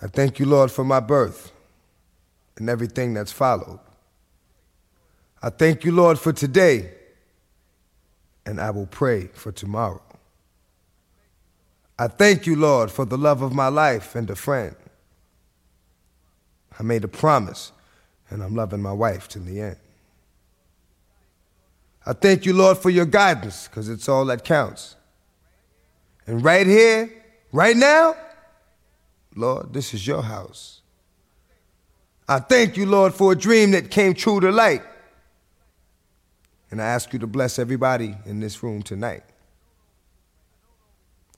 I thank you, Lord, for my birth and everything that's followed. I thank you, Lord, for today, and I will pray for tomorrow. I thank you, Lord, for the love of my life and a friend. I made a promise, and I'm loving my wife till the end. I thank you, Lord, for your guidance, because it's all that counts. And right here, right now, Lord, this is your house. I thank you, Lord, for a dream that came true to light. And I ask you to bless everybody in this room tonight.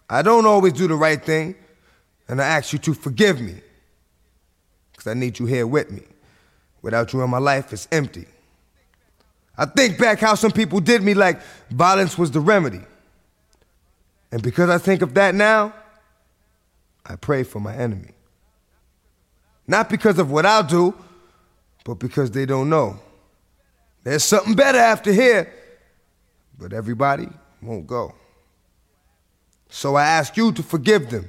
I don't always do the right thing, and I ask you to forgive me because I need you here with me. Without you in my life, it's empty. I think back how some people did me like violence was the remedy. And because I think of that now, I pray for my enemy. Not because of what I'll do, but because they don't know. There's something better after here, but everybody won't go. So I ask you to forgive them,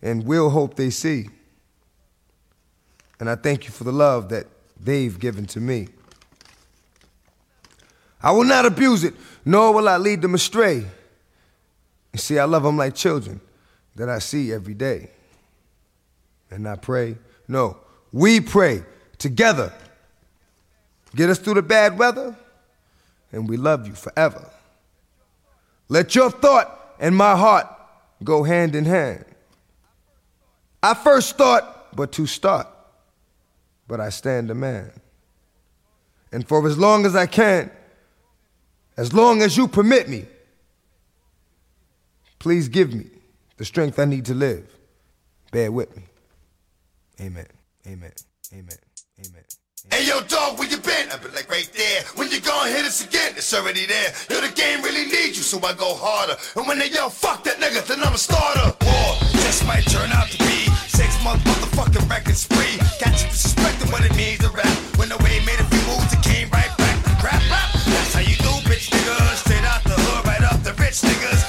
and we'll hope they see. And I thank you for the love that they've given to me. I will not abuse it, nor will I lead them astray. You see, I love them like children that I see every day. And I pray, no, we pray together. Get us through the bad weather, and we love you forever. Let your thought and my heart go hand in hand. I first thought, but to start, but I stand a man. And for as long as I can, as long as you permit me, please give me the strength I need to live. Bear with me. Amen. Amen. Amen. Amen. Hey yo, dog, where you been? I've been like right there. When you gonna hit us again? It's already there. Yo, the game really needs you, so I go harder. And when they yell, fuck that nigga, then I'm a starter. War just might turn out to be six month motherfucking record spree. Got you suspecting what it means to rap. When the way made a few moves, it came right back. Rap, rap. That's how you do, bitch niggas. Straight out the hood, right up the rich niggas.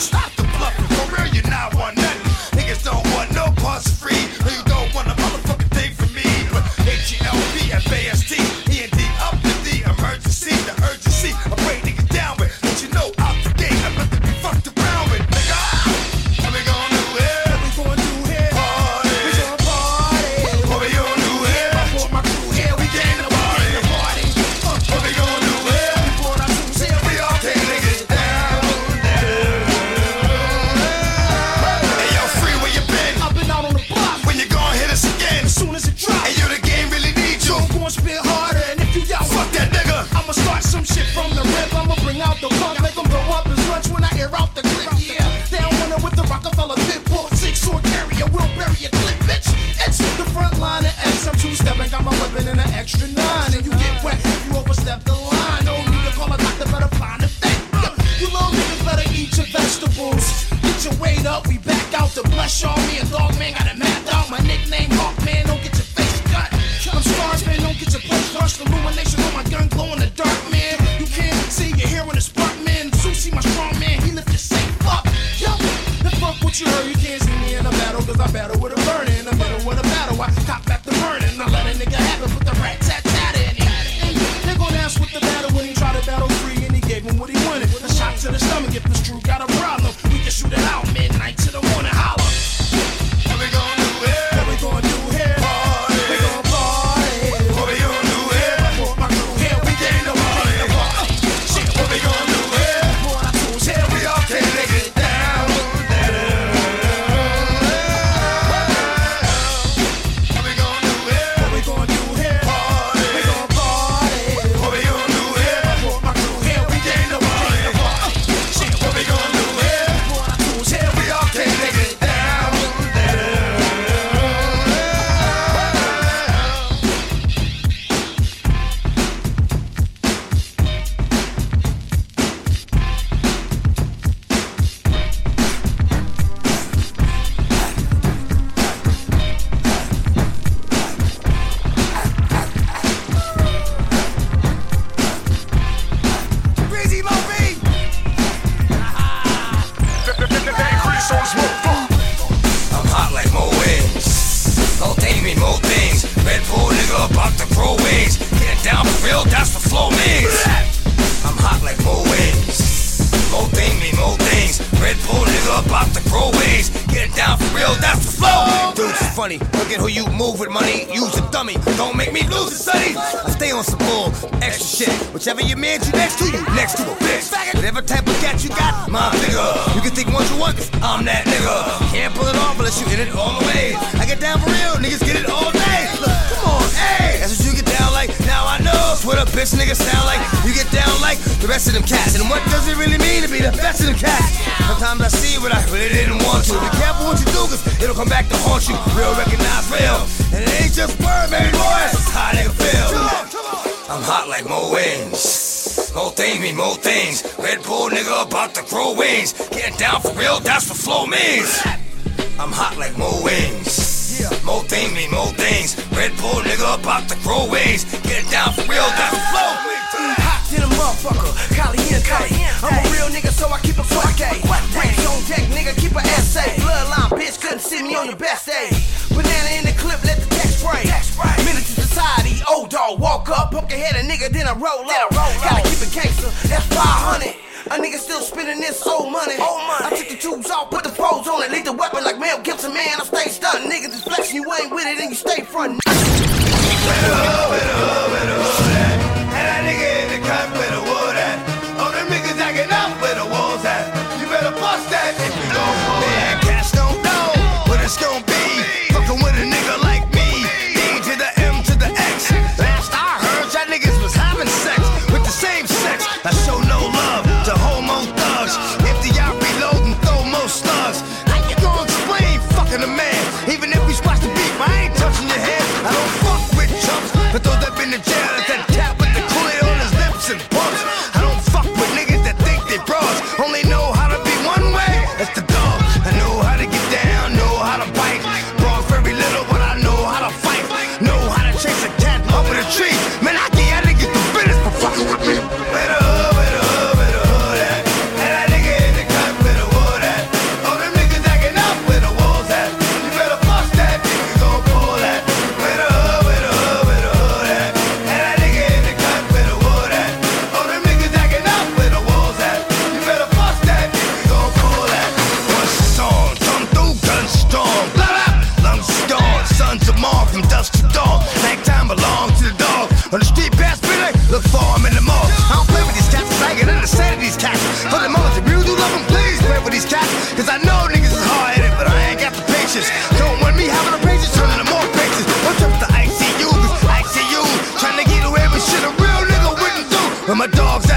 Stop funny. Look at who you move with money. Use a dummy. Don't make me lose it, sonny. I stay on some bull, extra shit. Whichever your man you next to, you next to a bitch. Whatever type of cat you got, my nigga. You can think what you want, cause I'm that nigga. Can't pull it off unless you in it all the way. I get down for real, niggas get it all day. Look, come on, hey. That's what you get down like. What a bitch nigga sound like. You get down like the rest of them cats. And what does it really mean to be the best of them cats? Sometimes I see what I really didn't want to. Be careful what you do, cause it'll come back to haunt you. Real recognize real. And it ain't just word, baby boy. That's how nigga feel. I'm hot like Mo Wings. More things mean more things. Red Bull nigga about to grow wings. Getting down for real, that's what flow means. I'm hot like Mo Wings. Yeah. More things mean more things. Red Bull nigga up to the wings. ways. Get it down for real, got the flow. Hot to the motherfucker, caliente. caliente. I'm a real nigga, so I keep a fuerte. Rings on deck, nigga, keep an essay. Bloodline bitch couldn't see me on your best day. Banana in the clip, let the text spray. Minute to society, old dog, walk up, poke your head a nigga, then I roll up. Roll Gotta keep it gangster, that's 500. A nigga still spending this old money. Old money. I took the tubes off, put the pros on it. Lethal Weapon like Mel Gibson, man. I stay stunned. Niggas is flexing, you ain't with it, and you stay frontin'. Better, better, better, and that nigga in the cut with a. And my dogs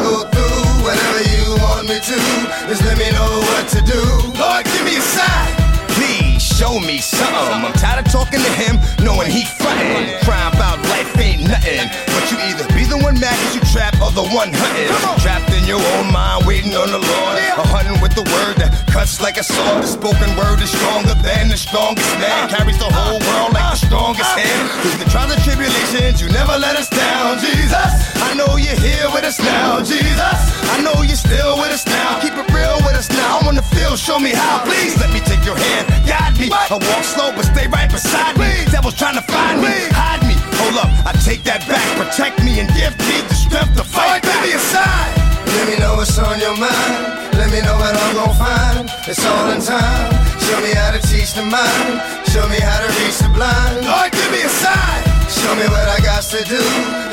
Go through whatever you want me to. Just let me know what to do. Lord, give me a sign. Please show me something. I'm tired of talking to him, knowing he frontin'. Crying about life ain't nothing. But you either be the one mad cause you trapped or the one hunting. Trapped in your own mind, waiting on the Lord. Or hunting with the word that cuts like a sword. The spoken word is stronger than the strongest man. Carries the whole world like the strongest hand. Through the trials and tribulations, you never let us down, Jesus. I know you're here with us now, Jesus. I know you're still with us now. Keep it real with us now. I'm on the field, show me how. Please let me take your hand, guide me. I walk slow, but stay right beside me. Devil's trying to find me, hide me. Hold up, I take that back. Protect me and give me the strength to fight. Give me a sign. Let me know what's on your mind. Let me know what I'm gonna find. It's all in time. Show me how to teach the mind. Show me how to reach the blind. Lord, give me a sign. Show me what I got to do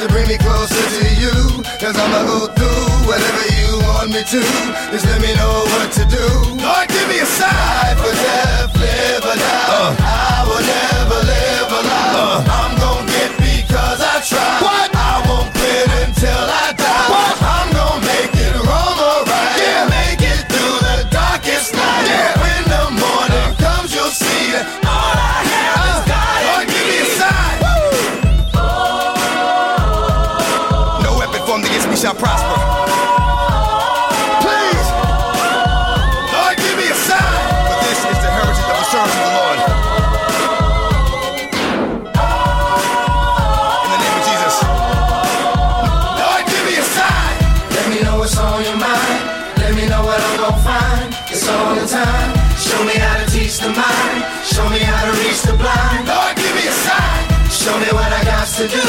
to bring me closer to you. Cause I'ma go through whatever you want me to. Just let me know what to do. Lord, give me a sign. Life or death, live or die. Uh. I will never live a lie. Uh. I'm gonna get because I try. What? I won't quit until I to do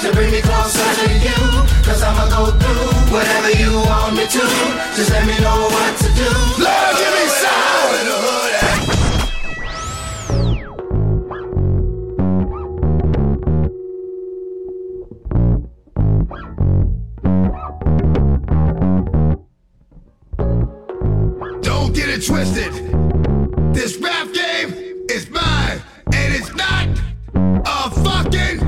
to bring me closer to you. Cause I'ma go through whatever you want me to. Just let me know what to do. Lord, give me it twisted. This rap game is mine, and it's not a fucking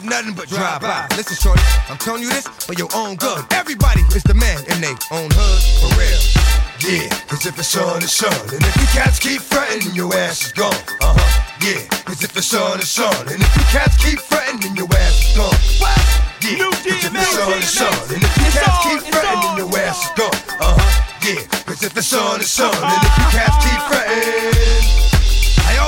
did nothing but drive by. Listen, shorty, I'm telling you this for your own good. Everybody is the man in their own hood, for real. Yeah, cause if it's on, it's on. And if you cats keep fretting, your ass is gone. Uh huh. Yeah, cause if it's on, it's on. And if you cats keep fretting, your ass is gone. What? Yeah, cause if it's on, it's on. And if you cats keep fretting, your ass is gone. Uh huh. Yeah, cause if it's on, it's on. And if you cats keep fretting.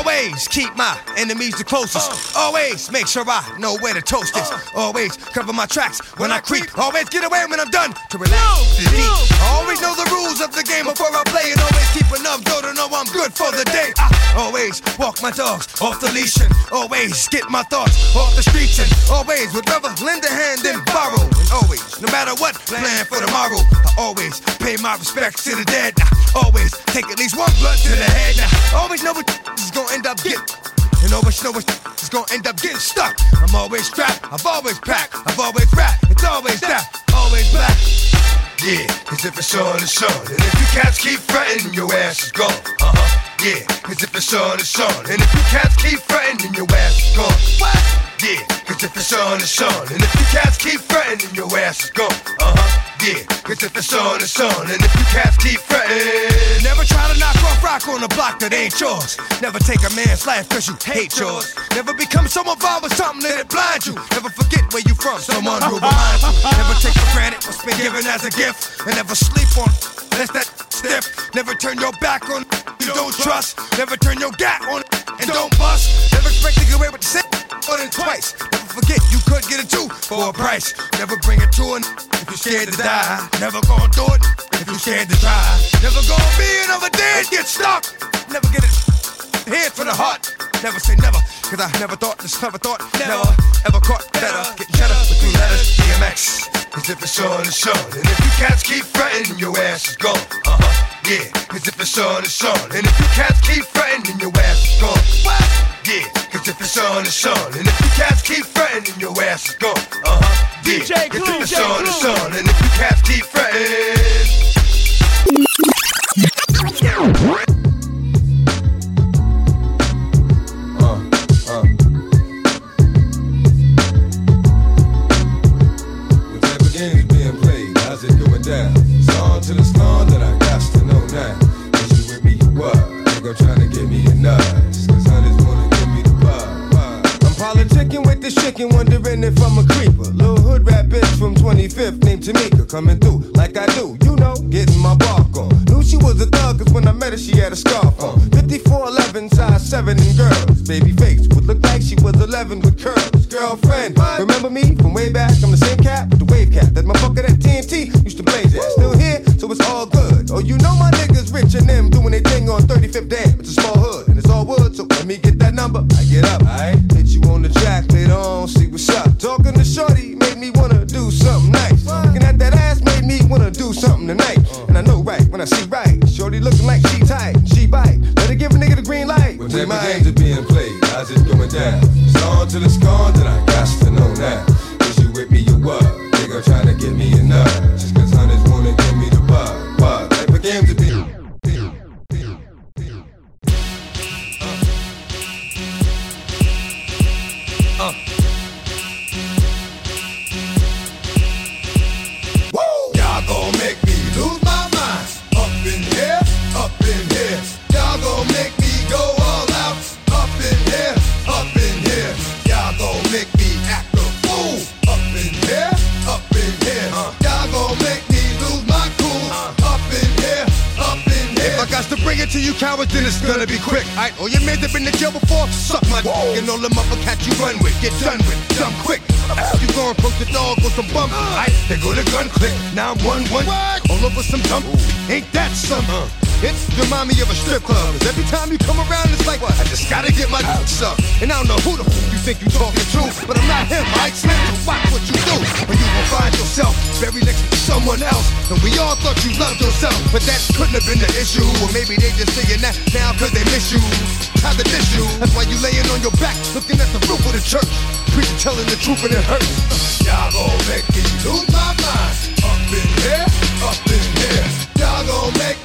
Always keep my enemies the closest. Uh, Always make sure I know where to toast this. Uh, Always cover my tracks when I creep. Always get away when I'm done to relax. No, no always know the rules of the game before I play and always keep enough dough to know I'm good for the day. I always walk my dogs off the leash and always get my thoughts off the streets and always would never lend a hand and borrow. And always, no matter what, plan for tomorrow. I always pay my respects to the dead. I always take at least one blood to the head. I always know what is gonna end up getting. And always know it's gonna end up getting stuck. I'm always strapped, I've always packed, I've always rapped, it's always that, always black. Yeah, cause if it's on, it's on. And if you cats keep fretting, your ass is gone. Uh huh. Yeah, cause if it's on, it's on. And if you cats keep fretting, then your ass is gone. What? Yeah, cause if it's on, it's on. And if you cats keep fretting, then your ass is gone. Uh huh. Yeah, cause if it's on, it's on. And if you cats keep fretting, Never try to knock off rock on a block that ain't yours. Never take a man's life cause you hate yours. Never become so involved with something that it blinds you. Never forget where you from, someone will remind you. Never take for granted what's been given as a gift. And never sleep on unless that stiff. Never turn your back on you don't trust. Never turn your gap on and don't bust. Never expect to get away with the same more than twice. Forget you could get it too for a price. Never bring it to an if you're scared to die. Never gonna do it if you're scared to try. Never gonna be another day and get stuck. Never get it head for the heart. Never say never, cause I never thought this never thought, never ever caught better. Getting cheddar with two letters, DMX. Cause if it's on, it's on. And if you cats keep fretting, your ass is gone. Uh huh. Yeah, cause if it's on, it's on. And if you cats keep fretting, then your ass is gone. What? Yeah, cause if it's on, it's on. And if you cats keep fretting, then your ass is gone. Uh huh. Yeah, DJ cause Clue, if it's DJ on, it's Clue. on. And if you cats keep fretting. With wondering if I'm a creeper. Little hood rap bitch from 25th named Tamika coming through like I do, you know, getting my bark on. Knew she was a thug, cause when I met her, she had a scarf on. 5411, size 7 and girls. Baby face would look like she was 11 with curls. Girlfriend, remember me from way back? I'm the same cat with the wave cat. That motherfucker that TNT used to blaze at. Still here, so it's all good. Oh, you know my niggas rich and them doing their thing on 35th Dam. It's a small hood and it's all wood, so let me get that number. I get up, poke the dog with some bump, alright, they go to gun click. Now I'm one one, all over some dump. Ain't that some? It's remind me of a strip club. 'Cause every time you come around, it's like, what? I just gotta get my dick sucked. And I don't know who the f you think you talking to, but I'm not him, Mike Slim. So watch what you do, or you will find yourself buried next to someone else. And we all thought you loved yourself, but that couldn't have been the issue. Or maybe they just saying that now cause they miss you. How the dish you? That's why you laying on your back, looking at the roof of the church. Preacher telling the truth and it hurts. Y'all gon' make me lose my mind. Up in here, up in here. Y'all gon' make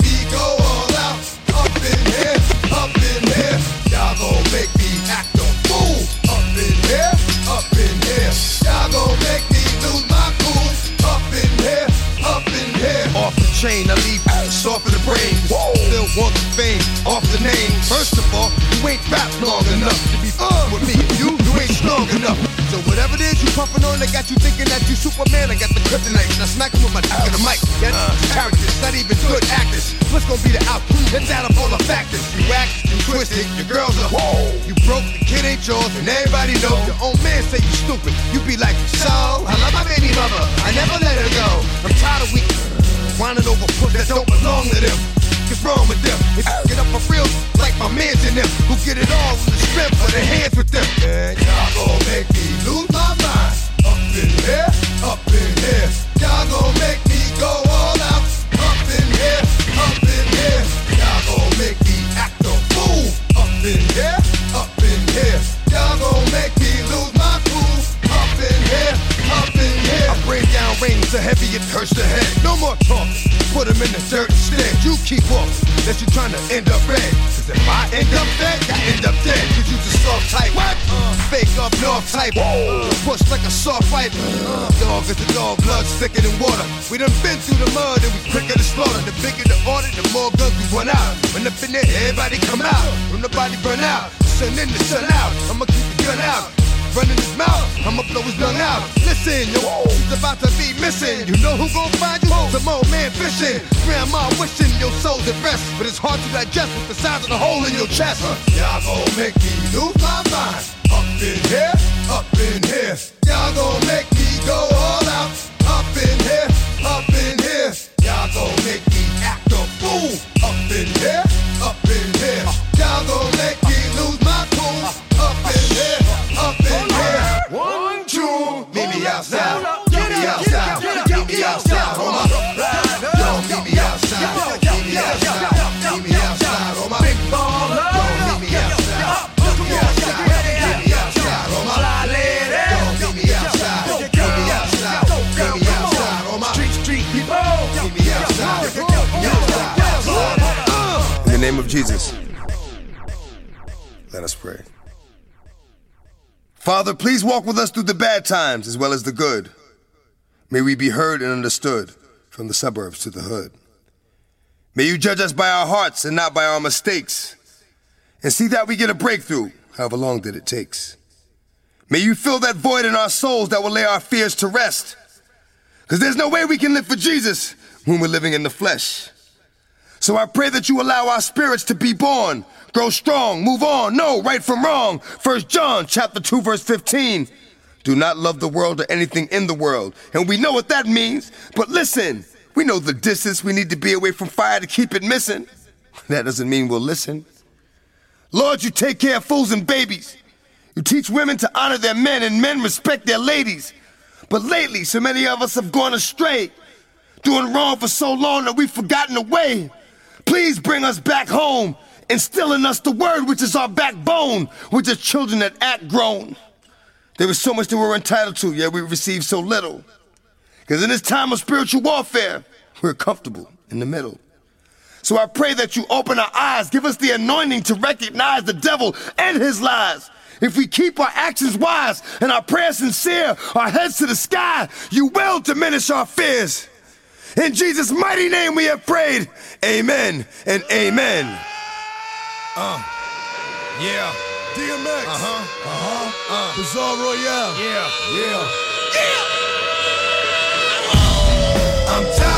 chain, I leave soft in the brain. Still want the fame, off the name. First of all, you ain't rap long enough to be uh, with me. You, you ain't strong enough. So whatever it is you puffin' on, they got you thinking that you Superman. I got the kryptonite, and I smack 'em with my dick in the mic. That's characters, not even good actors. What's gonna be the outcome? Let's add up all the factors. You whack, you twisted, your girls are whoa. You broke, the kid ain't yours, and everybody know. Your own man say you stupid. You be like, so I love my baby mother. I never let her go. I'm tired of weak. Whining over puss that don't belong to them. What's wrong with them? If you get up for real, like my mans in them, who get it all with the strength of their hands with them. And y'all gon' make me lose my in a certain instead. You keep off. That you're trying to end up red. Cause if I end up dead, I end up dead. Cause you just soft type. What? Uh, fake up north type. Uh, push like a soft fight. Uh, dog is the dog, blood thicker than water. We done been through the mud and we quicker to slaughter. The bigger the order, the more guns we run out. When up in there, everybody come out. When the body burn out. Sun in the sun out. I'ma keep the gun out running his mouth. I'ma blow his lung out. Listen, yo, he's about to be missing. You know who gon' find you? Some old man fishing. Grandma wishing your soul's at rest, but it's hard to digest with the size of the hole in your chest. Y'all gon' make me lose my mind. Up in here, up in here. Y'all gon' make me go all out. Up in here, up in here. Y'all gon' make me name of Jesus, let us pray. Father, please walk with us through the bad times as well as the good. May we be heard and understood from the suburbs to the hood. May you judge us by our hearts and not by our mistakes. And see that we get a breakthrough, however long that it takes. May you fill that void in our souls that will lay our fears to rest. Because there's no way we can live for Jesus when we're living in the flesh. So I pray that you allow our spirits to be born, grow strong, move on, know right from wrong. First John chapter 2 verse 15. Do not love the world or anything in the world. And we know what that means. But listen, we know the distance we need to be away from fire to keep it missing. That doesn't mean we'll listen. Lord, you take care of fools and babies. You teach women to honor their men and men respect their ladies. But lately, so many of us have gone astray, doing wrong for so long that we've forgotten the way. Please bring us back home, instill in us the word which is our backbone, which is children that act grown. There is so much that we're entitled to, yet we receive so little. Because in this time of spiritual warfare, we're comfortable in the middle. So I pray that you open our eyes, give us the anointing to recognize the devil and his lies. If we keep our actions wise and our prayers sincere, our heads to the sky, you will diminish our fears. In Jesus' mighty name we have prayed. Amen and amen. Yeah. DMX. Uh huh. Uh huh. Uh. Bizarre Royale. Yeah. Yeah. Yeah. I'm tired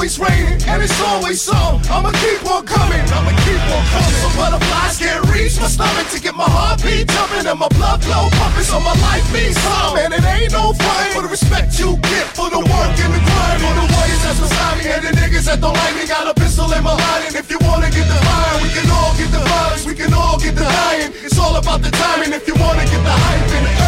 always raining, and it's always so. I'ma keep on coming, I'ma keep on coming. Some butterflies can't reach my stomach to get my heartbeat jumping and my blood flow pumping, so my life means something. And it ain't no fun for the respect you get for the work and the grind. For the warriors that's beside me and the niggas that don't like me got a pistol in my line. And if you wanna get the fire, we can all get the violence, we can all get the dying. It's all about the timing. If you wanna get the hype in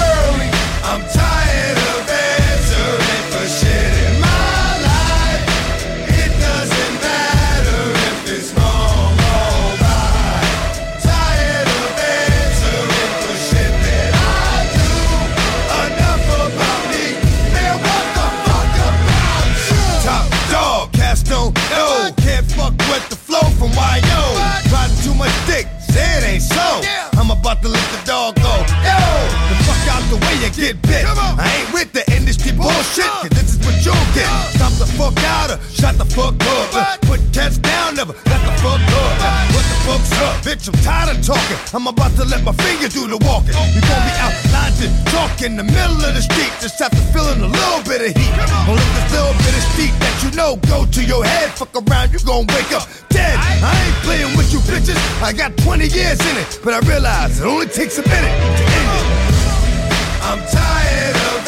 the way you get bit. I ain't with the industry bullshit, cause this is what you'll get. Stop the fuck out or shut the fuck up. Put cats down, never let the fuck up. What the fuck's up? Bitch, I'm tired of talking. I'm about to let my finger do the walking. You gon' be out to talk in the middle of the street. Just after feeling a little bit of heat. Let this little bit of street that you know go to your head. Fuck around, you gon' wake up dead. I ain't playing with you bitches. I got 20 years in it, but I realize it only takes a minute to end it. I'm tired of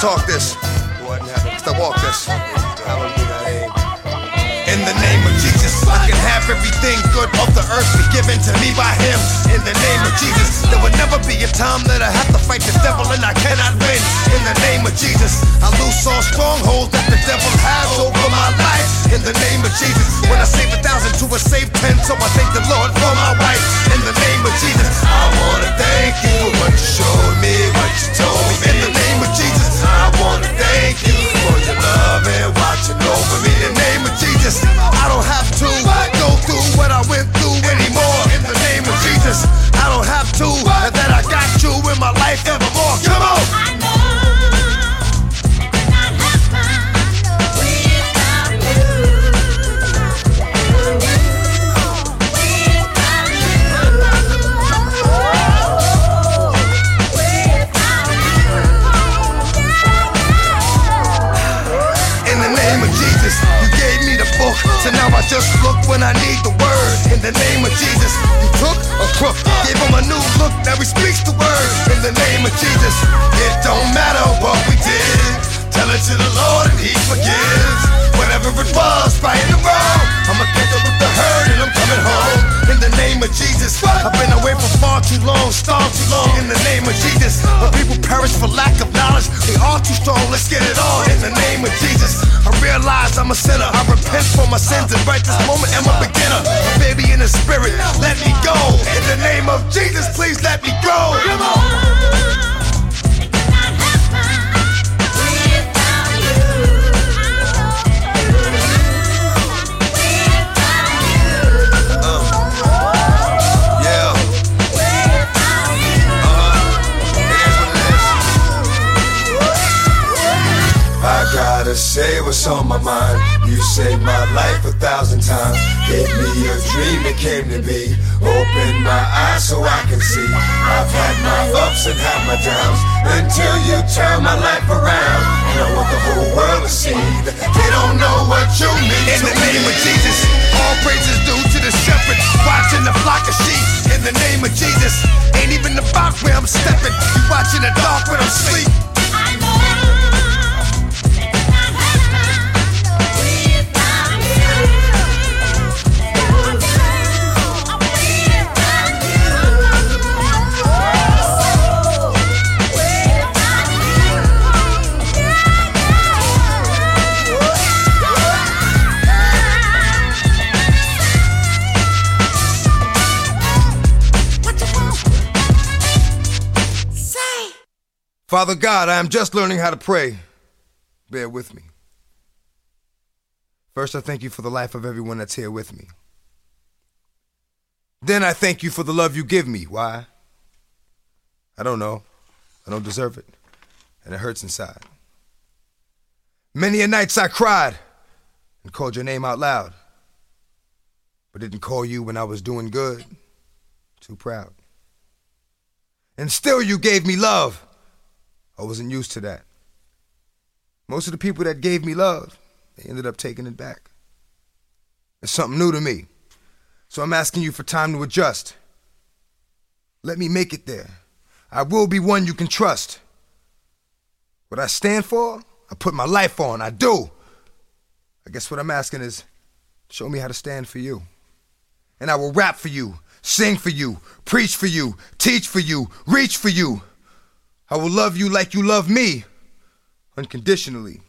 talk this. Cause I walk this. In the name of Jesus, I can have everything good of the earth be given to me by Him. In the name of Jesus, there will never be a time that I have to fight the devil and I cannot win. In the name of Jesus, I loose all strongholds that the devil has over my life. In the name of Jesus, when I save a thousand to a save ten, so I thank the Lord for my wife. In the name of Jesus, I wanna thank you for what you showed me, what you told me. In the name of Jesus, I wanna thank you for your love and watching over me. In the name of Jesus, I don't have to go through what I went through anymore. In the name of Jesus, I don't have to, and that I got you in my life evermore. Come on. I just look when I need the word. In the name of Jesus, you took a crook, gave him a new look, now he speaks the word. In the name of Jesus, it don't matter what we did, tell it to the Lord and He forgives. Whatever it was, right or wrong, I'ma catch up with the herd and I'm coming home. In the name of Jesus, I've been away for far too long, star too long. In the name of Jesus, when people perish for lack of knowledge, they are too strong. Let's get it on. In the name of Jesus, I realize I'm a sinner. I repent for my sins and right this moment am a beginner. Baby in the spirit, let me go. In the name of Jesus, please let me go. Come on. Gotta say what's on my mind. You saved my life a thousand times. Gave me a dream that came to be. Open my eyes so I can see. I've had my ups and had my downs. Until you turn my life around. And I want the whole world to see that they don't know what you mean. In the name of Jesus, all praises due to the shepherd. Watching the flock of sheep. In the name of Jesus, ain't even about where I'm stepping. You watching the dark when I'm asleep. Father God, I am just learning how to pray. Bear with me. First, I thank you for the life of everyone that's here with me. Then I thank you for the love you give me. Why? I don't know. I don't deserve it. And it hurts inside. Many a nights I cried and called your name out loud, but didn't call you when I was doing good. Too proud. And still you gave me love. I wasn't used to that. Most of the people that gave me love, they ended up taking it back. It's something new to me. So I'm asking you for time to adjust. Let me make it there. I will be one you can trust. What I stand for, I put my life on. I do. I guess what I'm asking is show me how to stand for you. And I will rap for you, sing for you, preach for you, teach for you, reach for you. I will love you like you love me, unconditionally.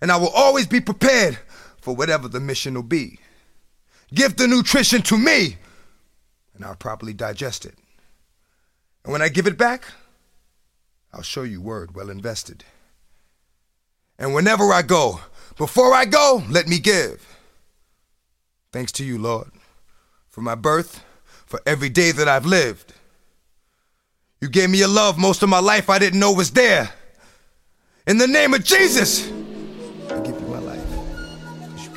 And I will always be prepared for whatever the mission will be. Give the nutrition to me, and I'll properly digest it. And when I give it back, I'll show you word well invested. And whenever I go, before I go, let me give. Thanks to you, Lord, for my birth, for every day that I've lived. You gave me a love most of my life I didn't know was there. In the name of Jesus, I give you my life. you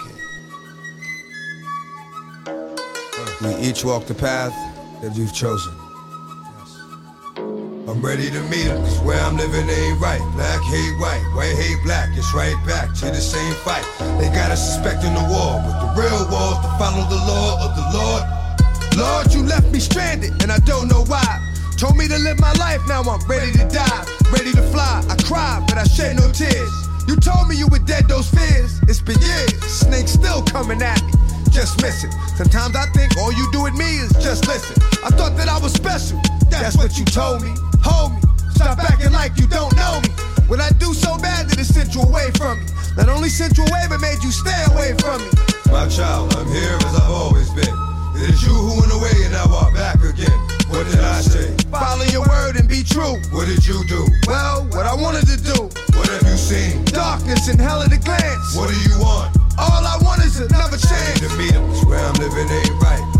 care. We each walk the path that you've chosen. I'm ready to meet 'em, cause where I'm living ain't right. Black hate white, white hate black, it's right back to the same fight. They got us suspecting the war, but the real war's to follow the law of the Lord. Lord, you left me stranded, and I don't know why. Told me to live my life, now I'm ready to die, ready to fly. I cry, but I shed no tears. You told me you were dead, those fears. It's been years, snakes still coming at me. Just miss it. Sometimes I think all you do with me is just listen. I thought that I was special. That's what you told me. Hold me. Stop acting like you don't know me. What I do so bad that it sent you away from me. Not only sent you away, but made you stay away from me. My child, I'm here as I've always been. It is you who went away and now are back again. What did I say? Follow your word and be true. What did you do? Well, what I wanted to do. What have you seen? Darkness and hell at a glance. What do you want? All I want is another chance. to meet 'em. Cause where I'm living ain't right.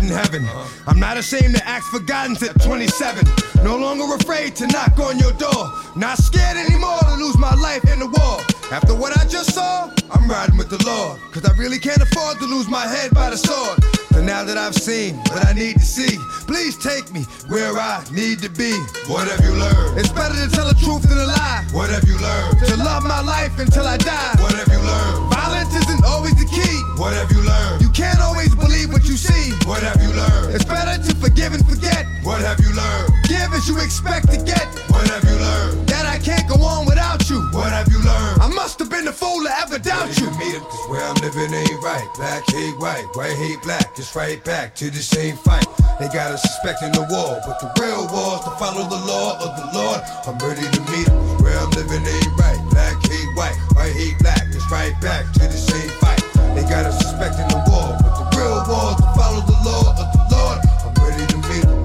In heaven, I'm not ashamed to ask for guidance at 27. No longer afraid to knock on your door. Not scared anymore to lose my life in the war. After what I just saw, I'm riding with the Lord. Cause I really can't afford to lose my head by the sword. But now that I've seen what I need to see, please take me where I need to be. What have you learned? It's better to tell the truth than a lie. What have you learned? To love my life until I die. What have you learned? Violence isn't always the key. What have you learned? You can't always believe what you see. What have you learned? It's better to forgive and forget. What have you learned? Give as you expect to get. What have you learned? That I can't go on without you. What have you learned? I must have been a fool to ever doubt Ready you. cause where I'm living ain't right. Black hate white, white hate black. It's right back to the same fight. They got us suspecting the war, but the real war's to follow the law of the Lord. I'm ready to meet cause where I'm living ain't right. Black hate white, white hate black. It's right back to the same fight. They got us suspecting the war, but the real war's to follow the law of the Lord. I'm ready to meet him.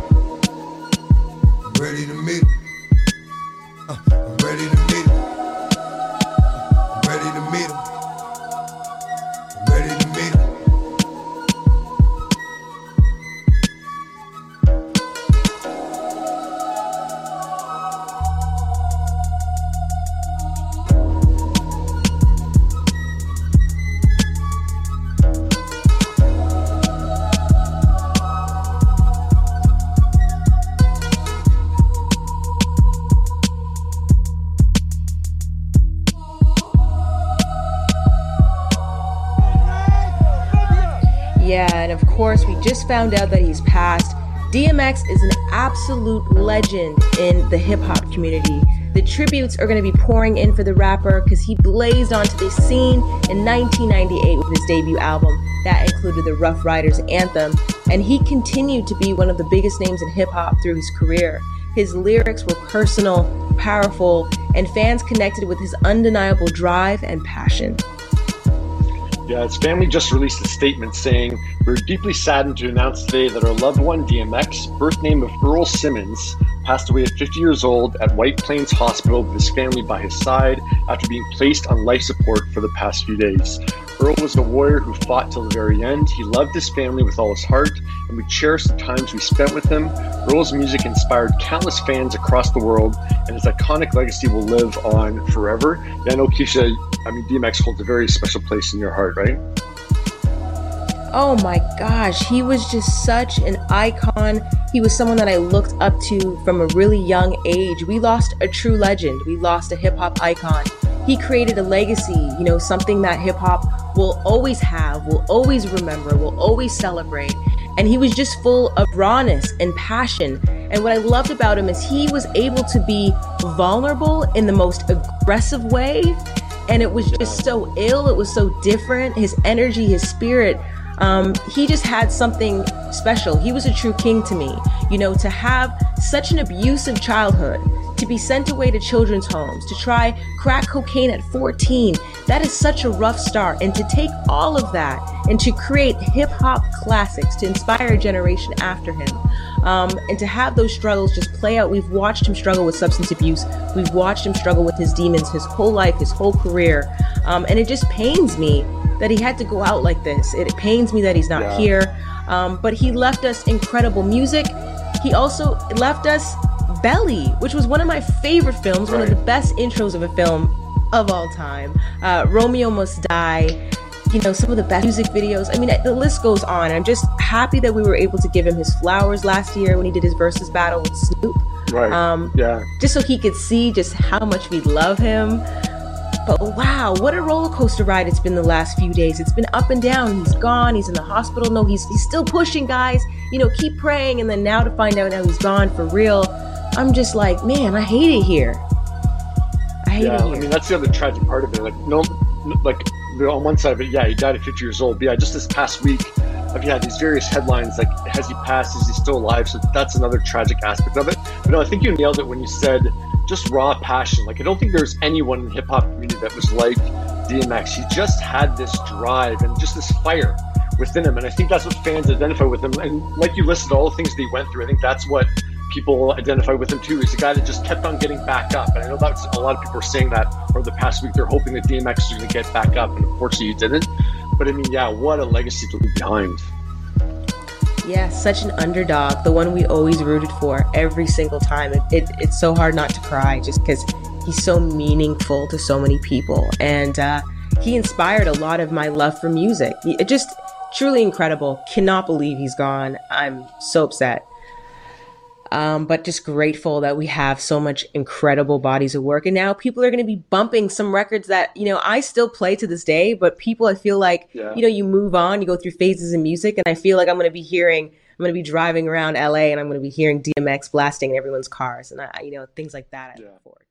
I'm ready to meet him. Uh, I'm ready to just found out that he's passed. DMX is an absolute legend in the hip hop community. The tributes are going to be pouring in for the rapper because he blazed onto the scene in 1998 with his debut album that included the Ruff Ryders anthem, and he continued to be one of the biggest names in hip hop through his career. His lyrics were personal, powerful, and fans connected with his undeniable drive and passion. Yeah, his family just released a statement saying, We're deeply saddened to announce today that our loved one, DMX, birth name of Earl Simmons, passed away at 50 years old at White Plains Hospital with his family by his side after being placed on life support for the past few days. Earl was a warrior who fought till the very end. He loved his family with all his heart, and we cherish the times we spent with him. Earl's music inspired countless fans across the world, and his iconic legacy will live on forever. Yeah, I know, Keisha, I mean, DMX holds a very special place in your heart, right? Oh my gosh, he was just such an icon. He was someone that I looked up to from a really young age. We lost a true legend, we lost a hip hop icon. He created a legacy, you know, something that hip hop will always have, will always remember, will always celebrate. And he was just full of rawness and passion. And what I loved about him is he was able to be vulnerable in the most aggressive way. And it was just so ill, it was so different. His energy, his spirit um, he just had something special. He was a true king to me. You know, to have such an abusive childhood, to be sent away to children's homes, to try crack cocaine at 14, that is such a rough start. And to take all of that and to create hip hop classics to inspire a generation after him. Um, and to have those struggles just play out. We've watched him struggle with substance abuse. We've watched him struggle with his demons his whole life, his whole career. Um, and it just pains me that he had to go out like this. It pains me that he's not yeah. here. Um, but he left us incredible music. He also left us Belly, which was one of my favorite films, right. one of the best intros of a film of all time. Uh, Romeo Must Die. You know, some of the best music videos. I mean, the list goes on. I'm just happy that we were able to give him his flowers last year when he did his versus battle with Snoop. Right. Um, yeah. Just so he could see just how much we love him. But wow, what a roller coaster ride it's been the last few days. It's been up and down. He's gone. He's in the hospital. No, he's he's still pushing, guys. You know, keep praying. And then now to find out now he's gone for real. I'm just like, man, I hate it here. I hate yeah, it here. I mean, that's the other tragic part of it. Like, no, like on one side of it, yeah, he died at 50 years old. But yeah, just this past week, I've had these various headlines like, has he passed? Is he still alive? So that's another tragic aspect of it. But no, I think you nailed it when you said just raw passion. Like I don't think there's anyone in the hip hop community that was like DMX. He just had this drive and just this fire within him, and I think that's what fans identify with him. And like you listed all the things that he went through, I think that's what people identify with him too. He's a guy that just kept on getting back up, and I know that's a lot of people are saying that over the past week. They're hoping that DMX is going to get back up, and unfortunately, he didn't. But I mean, yeah, what a legacy to leave behind. Yeah, such an underdog, the one we always rooted for every single time. It, it, it's so hard not to cry just because he's so meaningful to so many people. And uh, he inspired a lot of my love for music. It just truly incredible. Cannot believe he's gone. I'm so upset. Um, but just grateful that we have so much incredible bodies of work. And now people are going to be bumping some records that, you know, I still play to this day, but people, I feel like, yeah. you know, you move on, you go through phases in music. And I feel like I'm going to be hearing, I'm going to be driving around LA and I'm going to be hearing DMX blasting in everyone's cars and, I, you know, things like that I yeah. look forward to.